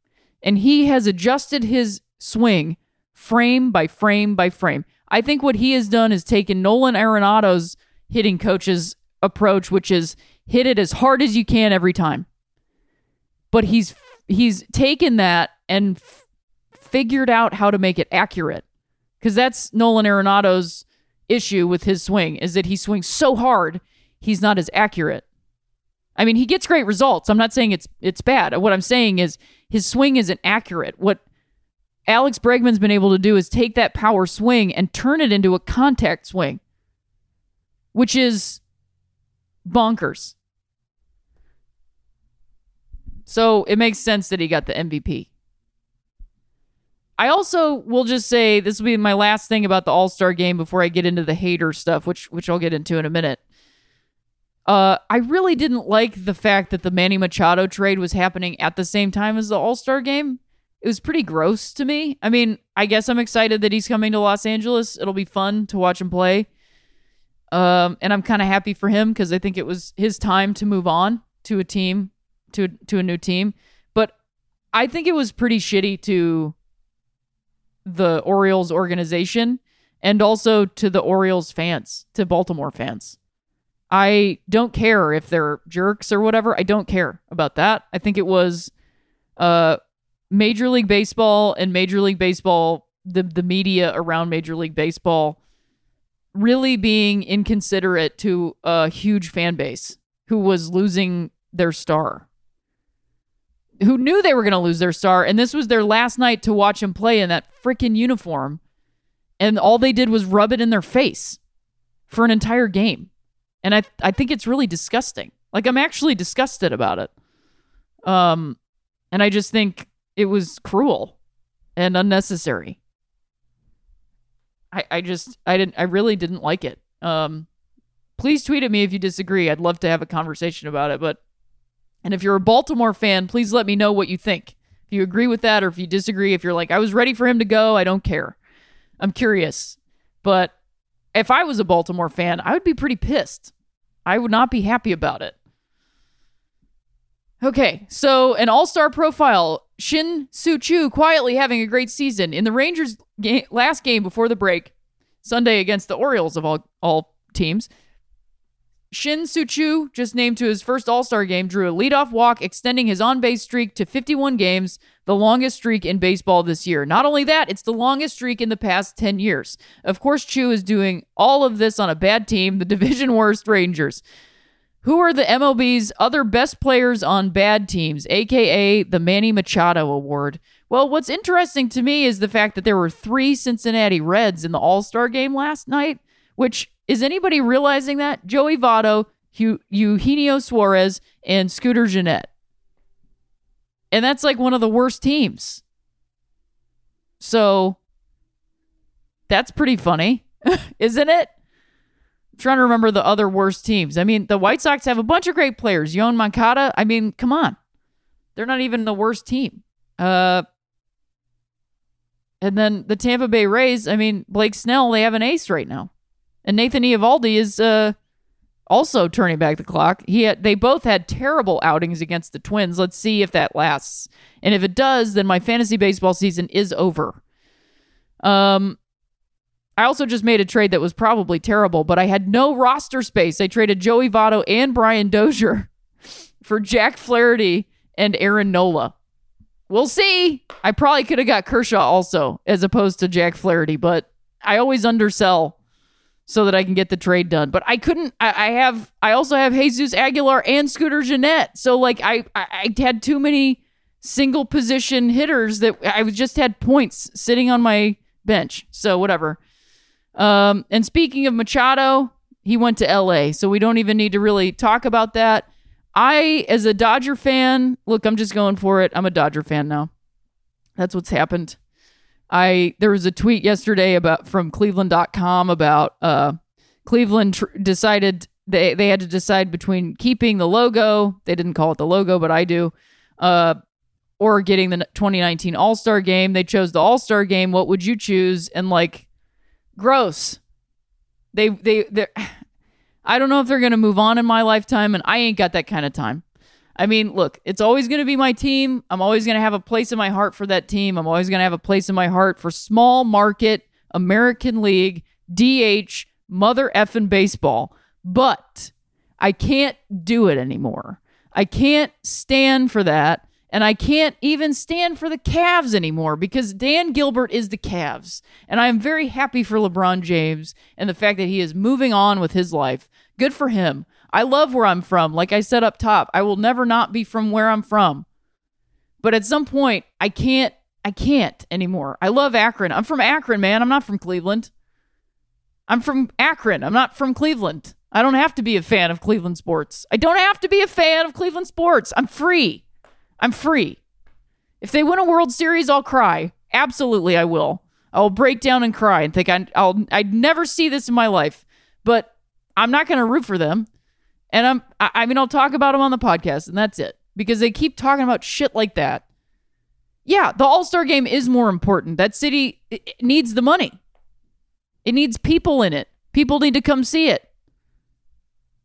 and he has adjusted his swing frame by frame by frame. I think what he has done is taken Nolan Arenado's hitting coach's approach, which is hit it as hard as you can every time. But he's he's taken that and f- figured out how to make it accurate. Because that's Nolan Arenado's issue with his swing is that he swings so hard, he's not as accurate. I mean, he gets great results. I'm not saying it's it's bad. What I'm saying is his swing isn't accurate. What Alex Bregman's been able to do is take that power swing and turn it into a contact swing, which is bonkers. So it makes sense that he got the MVP. I also will just say this will be my last thing about the All Star game before I get into the Hader stuff, which which I'll get into in a minute. Uh, I really didn't like the fact that the Manny Machado trade was happening at the same time as the All Star game. It was pretty gross to me. I mean, I guess I'm excited that he's coming to Los Angeles. It'll be fun to watch him play. Um, and I'm kind of happy for him because I think it was his time to move on to a team to to a new team. But I think it was pretty shitty to the Orioles organization and also to the Orioles fans, to Baltimore fans. I don't care if they're jerks or whatever. I don't care about that. I think it was uh Major League Baseball and Major League Baseball the the media around Major League Baseball really being inconsiderate to a huge fan base who was losing their star who knew they were going to lose their star, and this was their last night to watch him play in that freaking uniform. And all they did was rub it in their face for an entire game. And I I think it's really disgusting. Like I'm actually disgusted about it. Um And I just think it was cruel and unnecessary. I, I just I didn't I really didn't like it. Um please tweet at me if you disagree. I'd love to have a conversation about it. But and if you're a Baltimore fan, please let me know what you think. If you agree with that or if you disagree, if you're like, I was ready for him to go, I don't care. I'm curious. But if I was a Baltimore fan, I would be pretty pissed. I would not be happy about it. Okay, so an all star profile Shin Soo Choo quietly having a great season. In the Rangers' game, last game before the break, Sunday against the Orioles of all, all teams, Shin Soo Choo, just named to his first All Star game, drew a leadoff walk, extending his on base streak to 51 games, the longest streak in baseball this year. Not only that, it's the longest streak in the past 10 years. Of course, Choo is doing all of this on a bad team, the *laughs* division worst Rangers. Who are the MLB's other best players on bad teams, aka the Manny Machado Award? Well, what's interesting to me is the fact that there were three Cincinnati Reds in the All Star game last night, which is anybody realizing that? Joey Votto, Eugenio Suarez, and Scooter Gennett. And that's like one of the worst teams. So that's pretty funny, *laughs* isn't it? trying to remember the other worst teams. I mean, the White Sox have a bunch of great players. Yoan Moncada. I mean, come on. They're not even the worst team. Uh, and then the Tampa Bay Rays, I mean, Blake Snell, they have an ace right now. And Nathan Eovaldi is uh, also turning back the clock. He had, they both had terrible outings against the Twins. Let's see if that lasts. And if it does, then my fantasy baseball season is over. Um, I also just made a trade that was probably terrible, but I had no roster space. I traded Joey Votto and Brian Dozier *laughs* for Jack Flaherty and Aaron Nola. We'll see. I probably could have got Kershaw also, as opposed to Jack Flaherty, but I always undersell so that I can get the trade done. But I couldn't. I, I have. I also have Jesus Aguilar and Scooter Gennett. So like I, I, I had too many single position hitters that I just had points sitting on my bench. So whatever. Um, and speaking of Machado, he went to LA, so we don't even need to really talk about that. I, as a Dodger fan, look, I'm just going for it. I'm a Dodger fan now. That's what's happened. I there was a tweet yesterday about from Cleveland.com about uh, Cleveland tr- decided they they had to decide between keeping the logo. They didn't call it the logo, but I do. Uh, or getting the 2019 All Star game. They chose the All Star game. What would you choose? And like Gross. They they they *sighs* I don't know if they're to move on in my lifetime and I ain't got that kind of time. I mean, look, it's always going to be my team. I'm always going to have a place in my heart for that team. I'm always going to have a place in my heart for small market American League DH mother effing baseball. But I can't do it anymore. I can't stand for that and I can't even stand for the Cavs anymore because Dan Gilbert is the Cavs. And I am very happy for LeBron James and the fact that he is moving on with his life. Good for him. I love where I'm from. Like I said up top, I will never not be from where I'm from. But at some point, I can't I can't anymore. I love Akron. I'm from Akron, man. I'm not from Cleveland. I'm from Akron. I'm not from Cleveland. I don't have to be a fan of Cleveland sports. I don't have to be a fan of Cleveland sports. I'm free. I'm free. If they win a World Series, I'll cry. Absolutely, I will. I'll break down and cry and think I, will I'd never see this in my life. But I'm not going to root for them. And I'm, I, mean, I'll talk about them on the podcast, and that's it. Because they keep talking about shit like that. Yeah, the All Star game is more important. That city needs the money. It needs people in it. People need to come see it.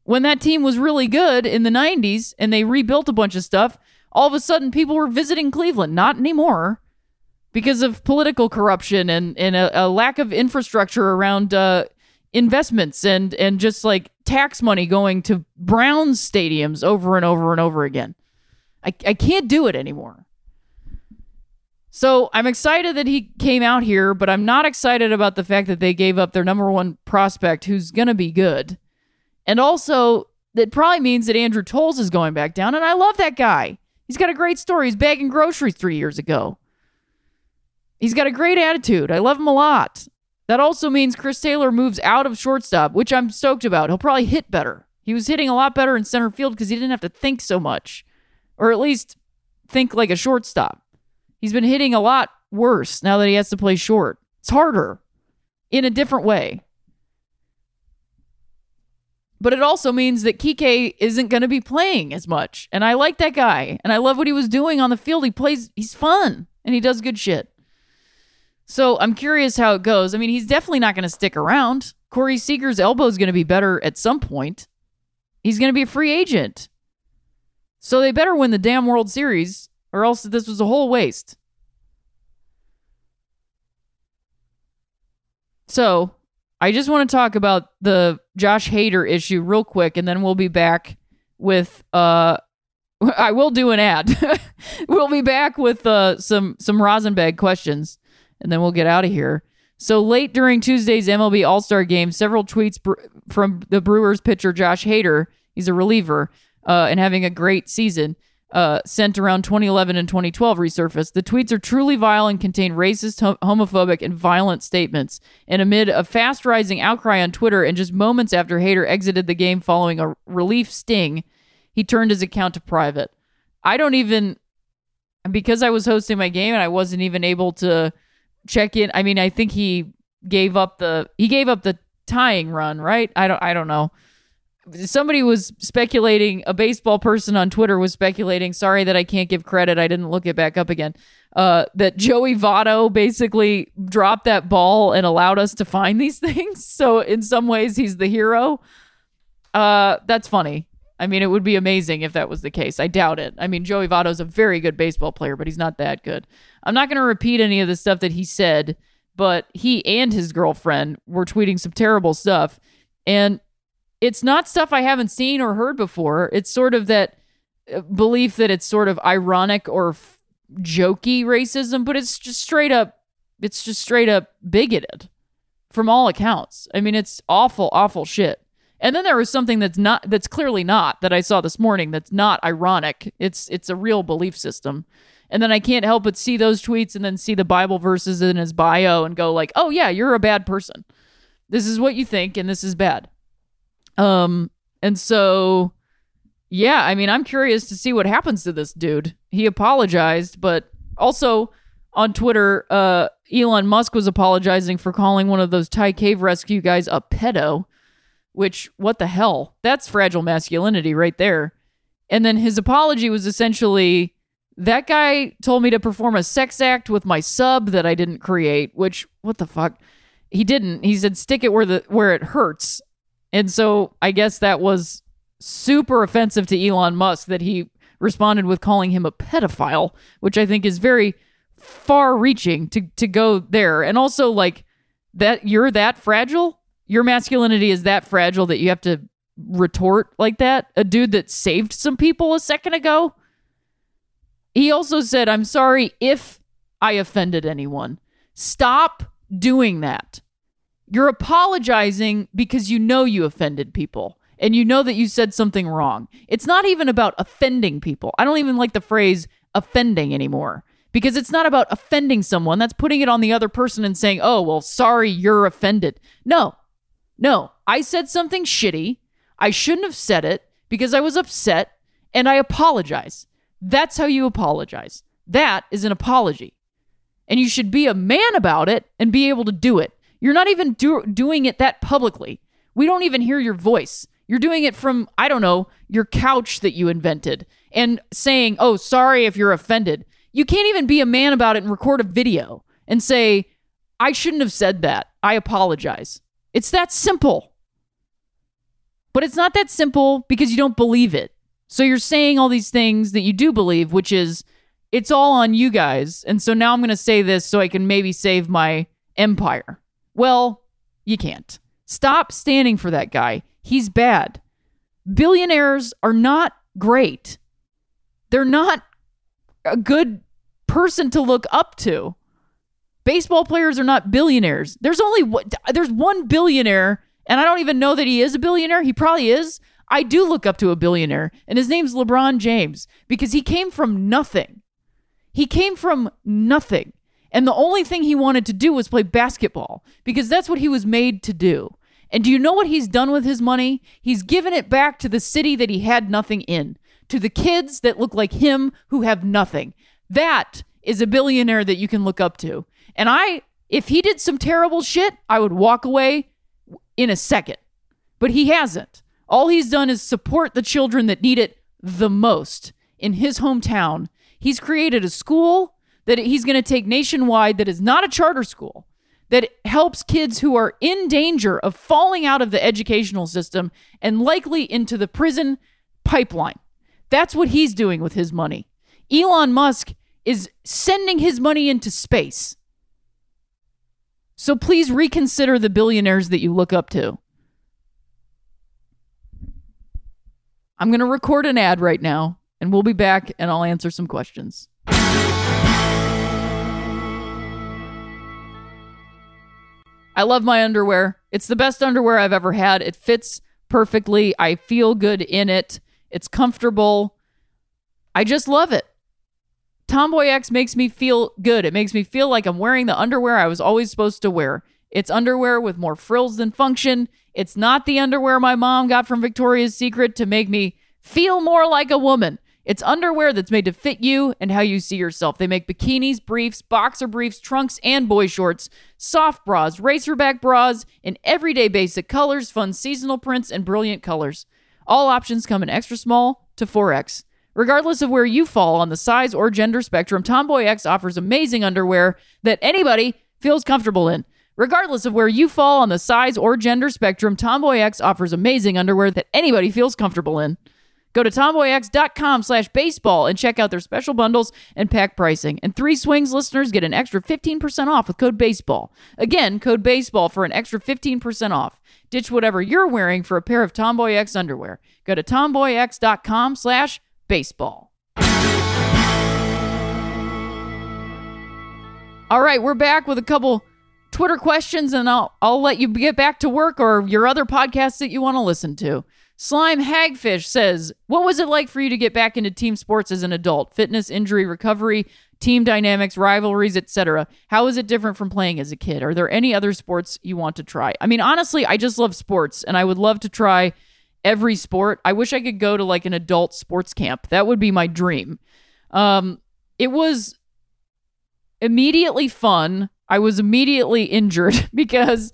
When that team was really good in the 90s and they rebuilt a bunch of stuff, all of a sudden people were visiting Cleveland. Not anymore because of political corruption and, and a, a lack of infrastructure around uh, investments and, and just like tax money going to Browns stadiums over and over and over again. I, I can't do it anymore. So I'm excited that he came out here, but I'm not excited about the fact that they gave up their number one prospect who's going to be good. And also, that probably means that Andrew Toles is going back down. And I love that guy. He's got a great story. He's bagging groceries three years ago. He's got a great attitude. I love him a lot. That also means Chris Taylor moves out of shortstop, which I'm stoked about. He'll probably hit better. He was hitting a lot better in center field because he didn't have to think so much, or at least think like a shortstop. He's been hitting a lot worse now that he has to play short. It's harder in a different way. But it also means that Kike isn't going to be playing as much. And I like that guy. And I love what he was doing on the field. He plays, he's fun and he does good shit. So I'm curious how it goes. I mean, he's definitely not going to stick around. Corey Seager's elbow is going to be better at some point. He's going to be a free agent. So they better win the damn World Series, or else this was a whole waste. So I just want to talk about the Josh Hader issue real quick, and then we'll be back with uh *laughs* I will do an ad. *laughs* we'll be back with uh some some rosin bag questions, and then we'll get out of here. So late during Tuesday's MLB All Star game, several tweets br- from the Brewers pitcher Josh Hader, he's a reliever, uh, and having a great season, uh, sent around 2011 and 2012 resurfaced. The tweets are truly vile and contain racist, hom- homophobic, and violent statements. And amid a fast rising outcry on Twitter, and just moments after Hader exited the game following a relief sting, he turned his account to private. I don't even, because I was hosting my game and I wasn't even able to check in. I mean, I think he gave up the he gave up the tying run, right? I don't I don't know. Somebody was speculating, a baseball person on Twitter was speculating, sorry that I can't give credit. I didn't look it back up again. Uh, that Joey Votto basically dropped that ball and allowed us to find these *laughs* things. So in some ways he's the hero. Uh, that's funny. I mean, it would be amazing if that was the case. I doubt it. I mean, Joey Votto's a very good baseball player, but he's not that good. I'm not going to repeat any of the stuff that he said, but he and his girlfriend were tweeting some terrible stuff. And it's not stuff I haven't seen or heard before. It's sort of that uh, belief that it's sort of ironic or f- jokey racism, but it's just straight up, it's just straight up bigoted from all accounts. I mean, it's awful, awful shit. And then there was something that's not that's clearly not that I saw this morning that's not ironic. It's it's a real belief system. And then I can't help but see those tweets and then see the Bible verses in his bio and go like, "Oh yeah, you're a bad person. This is what you think and this is bad." Um and so yeah, I mean, I'm curious to see what happens to this dude. He apologized, but also on Twitter, uh Elon Musk was apologizing for calling one of those Thai cave rescue guys a pedo which what the hell? That's fragile masculinity right there. And then his apology was essentially that guy told me to perform a sex act with my sub that I didn't create, which what the fuck? He didn't. He said stick it where the where it hurts. And so I guess that was super offensive to Elon Musk that he responded with calling him a pedophile, which I think is very far reaching to to go there. And also like that you're that fragile? your masculinity is that fragile that you have to retort like that? A dude that saved some people a second ago? He also said, I'm sorry if I offended anyone. Stop doing that. You're apologizing because you know you offended people and you know that you said something wrong. It's not even about offending people. I don't even like the phrase offending anymore because it's not about offending someone. That's putting it on the other person and saying, oh, well, sorry, you're offended. No, no, I said something shitty. I shouldn't have said it because I was upset and I apologize. That's how you apologize. That is an apology. And you should be a man about it and be able to do it. You're not even do- doing it that publicly. We don't even hear your voice. You're doing it from, I don't know, your couch that you invented and saying, oh, sorry if you're offended. You can't even be a man about it and record a video and say, I shouldn't have said that. I apologize. It's that simple. But it's not that simple because you don't believe it. So you're saying all these things that you do believe, which is it's all on you guys. And so now I'm going to say this so I can maybe save my empire. Well, you can't. Stop standing for that guy. He's bad. Billionaires are not great. They're not a good person to look up to. Baseball players are not billionaires. There's only there's one billionaire, and I don't even know that he is a billionaire. He probably is. I do look up to a billionaire, and his name's LeBron James because he came from nothing. He came from nothing. And the only thing he wanted to do was play basketball because that's what he was made to do. And do you know what he's done with his money? He's given it back to the city that he had nothing in. to the kids that look like him who have nothing. That is a billionaire that you can look up to. And I, if he did some terrible shit, I would walk away in a second. But he hasn't. All he's done is support the children that need it the most in his hometown. He's created a school that he's going to take nationwide that is not a charter school, that helps kids who are in danger of falling out of the educational system and likely into the prison pipeline. That's what he's doing with his money. Elon Musk is sending his money into space. So please reconsider the billionaires that you look up to. I'm going to record an ad right now and we'll be back and I'll answer some questions. I love my underwear. It's the best underwear I've ever had. It fits perfectly. I feel good in it. It's comfortable. I just love it. TomboyX makes me feel good. It makes me feel like I'm wearing the underwear I was always supposed to wear. It's underwear with more frills than function. It's not the underwear my mom got from Victoria's Secret to make me feel more like a woman. It's underwear that's made to fit you and how you see yourself. They make bikinis, briefs, boxer briefs, trunks, and boy shorts, soft bras, racerback bras in everyday basic colors, fun seasonal prints, and brilliant colors. All options come in extra small to 4X. Regardless of where you fall on the size or gender spectrum, TomboyX offers amazing underwear that anybody feels comfortable in. Regardless of where you fall on the size or gender spectrum, TomboyX offers amazing underwear that anybody feels comfortable in. Go to tomboyx.com slash baseball and check out their special bundles and pack pricing. And Three Swings listeners get an extra 15% off with code baseball. Again, code baseball for an extra 15% off. Ditch whatever you're wearing for a pair of TomboyX underwear. Go to tomboyx.com slash baseball. All right, we're back with a couple Twitter questions and I'll I'll let you get back to work or your other podcasts that you want to listen to. Slime Hagfish says, What was it like for you to get back into team sports as an adult? Fitness, injury recovery, team dynamics, rivalries, etc. How is it different from playing as a kid? Are there any other sports you want to try? I mean, honestly, I just love sports and I would love to try every sport. I wish I could go to like an adult sports camp. That would be my dream. Um, it was immediately fun. I was immediately injured *laughs* because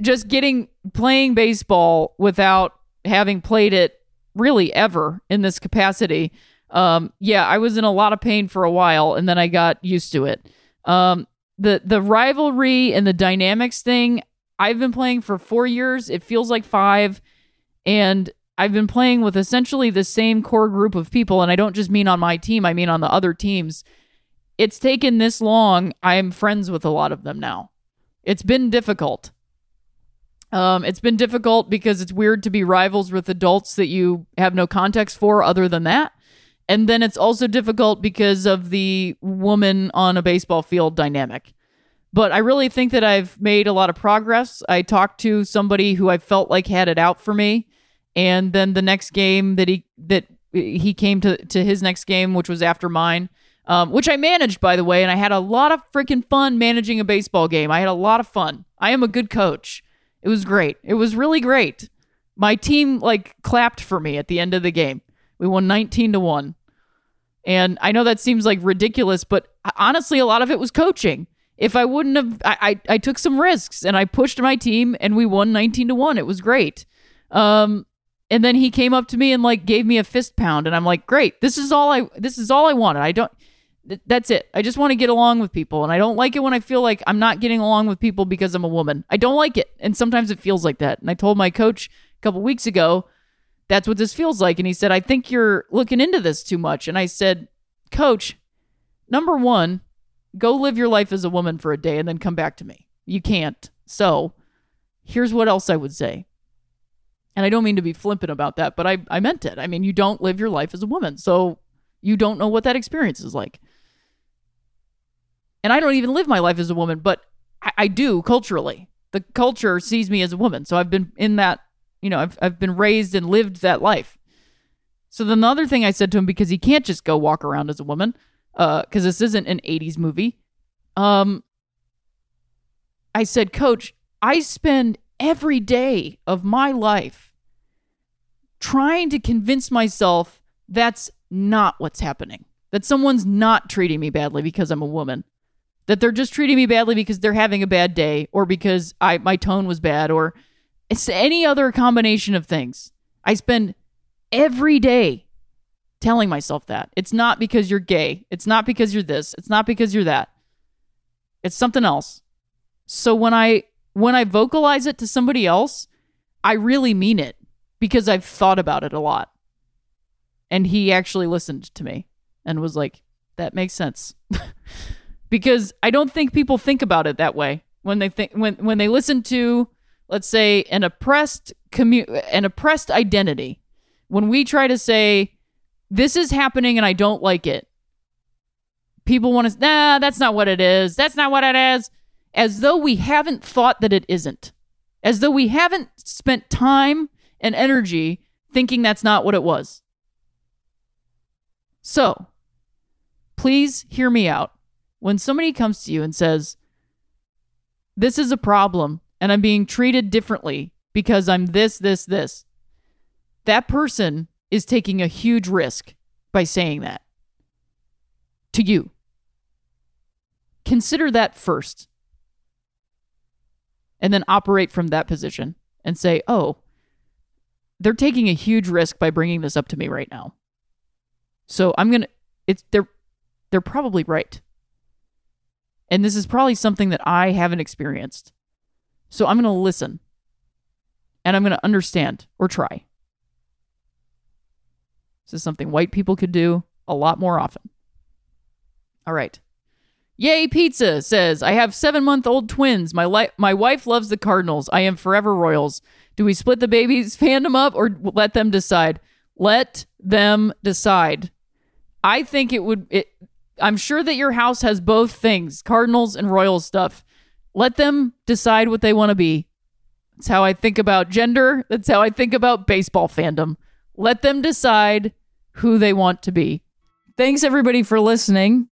just getting playing baseball without having played it really ever in this capacity. Um, yeah, I was in a lot of pain for a while, and then I got used to it. Um, the the rivalry and the dynamics thing, I've been playing for four years. It feels like five, and I've been playing with essentially the same core group of people, and I don't just mean on my team; I mean on the other teams. It's taken this long. I'm friends with a lot of them now. It's been difficult. Um, it's been difficult because it's weird to be rivals with adults that you have no context for other than that. And then it's also difficult because of the woman on a baseball field dynamic. But I really think that I've made a lot of progress. I talked to somebody who I felt like had it out for me, and then the next game that he that he came to to his next game, which was after mine, um, which I managed by the way, and I had a lot of freaking fun managing a baseball game. I had a lot of fun. I am a good coach. It was great. It was really great. My team like clapped for me at the end of the game. We won 19 to 1. And I know that seems like ridiculous, but honestly, a lot of it was coaching. If I wouldn't have, I, I, I took some risks and I pushed my team and we won 19 to 1. It was great. Um, and then he came up to me and like gave me a fist pound and I'm like, great. This is all I, this is all I wanted. I don't, th- that's it. I just want to get along with people. And I don't like it when I feel like I'm not getting along with people because I'm a woman. I don't like it. And sometimes it feels like that. And I told my coach a couple weeks ago, that's what this feels like. And he said, I think you're looking into this too much. And I said, Coach, number one, go live your life as a woman for a day and then come back to me. You can't. So here's what else I would say. And I don't mean to be flippant about that, but I, I meant it. I mean, you don't live your life as a woman. So you don't know what that experience is like and I don't even live my life as a woman, but I, I do culturally. The culture sees me as a woman, so I've been in that. You know, I've I've been raised and lived that life. So then the other thing I said to him because he can't just go walk around as a woman, because uh, this isn't an '80s movie. Um, I said, Coach, I spend every day of my life trying to convince myself that's not what's happening. That someone's not treating me badly because I'm a woman. That they're just treating me badly because they're having a bad day or because I my tone was bad or it's any other combination of things. I spend every day telling myself that. It's not because you're gay. It's not because you're this. It's not because you're that. It's something else. So when I when I vocalize it to somebody else, I really mean it because I've thought about it a lot. And he actually listened to me and was like, that makes sense. *laughs* because I don't think people think about it that way when they think when when they listen to let's say an oppressed commu- an oppressed identity. When we try to say this is happening and I don't like it. People want to nah, that's not what it is. That's not what it is. As though we haven't thought that it isn't. As though we haven't spent time and energy thinking that's not what it was. So, please hear me out. When somebody comes to you and says, This is a problem and I'm being treated differently because I'm this, this, this, that person is taking a huge risk by saying that to you. Consider that first. And then operate from that position and say, oh, they're taking a huge risk by bringing this up to me right now. So I'm going to it's they're they're probably right. And this is probably something that I haven't experienced. So I'm going to listen. And I'm going to understand or try. This is something white people could do a lot more often. All right. Yay Pizza says, I have seven month old twins. My, li- my wife loves the Cardinals. I am forever Royals. Do we split the babies *laughs* fandom up or let them decide? Let them decide. I think it would. It, I'm sure that your house has both things Cardinals and Royals stuff. Let them decide what they want to be. That's how I think about gender. That's how I think about baseball fandom. Let them decide who they want to be. Thanks everybody for listening.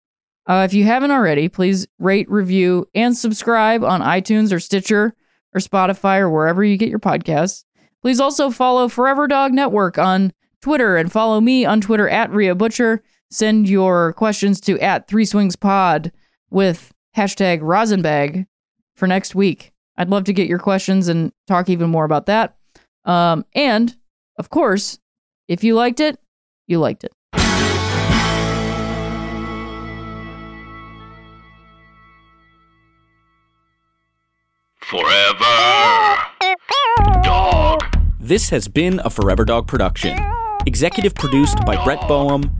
Uh, if you haven't already, please rate, review, and subscribe on iTunes or Stitcher or Spotify or wherever you get your podcasts. Please also follow Forever Dog Network on Twitter and follow me on Twitter at Rhea Butcher. Send your questions to at Three Swings Pod with hashtag RosinBag for next week. I'd love to get your questions and talk even more about that. Um, and of course, if you liked it, you liked it. Forever. Dog. This has been a Forever Dog production. Executive produced by Brett Boehm,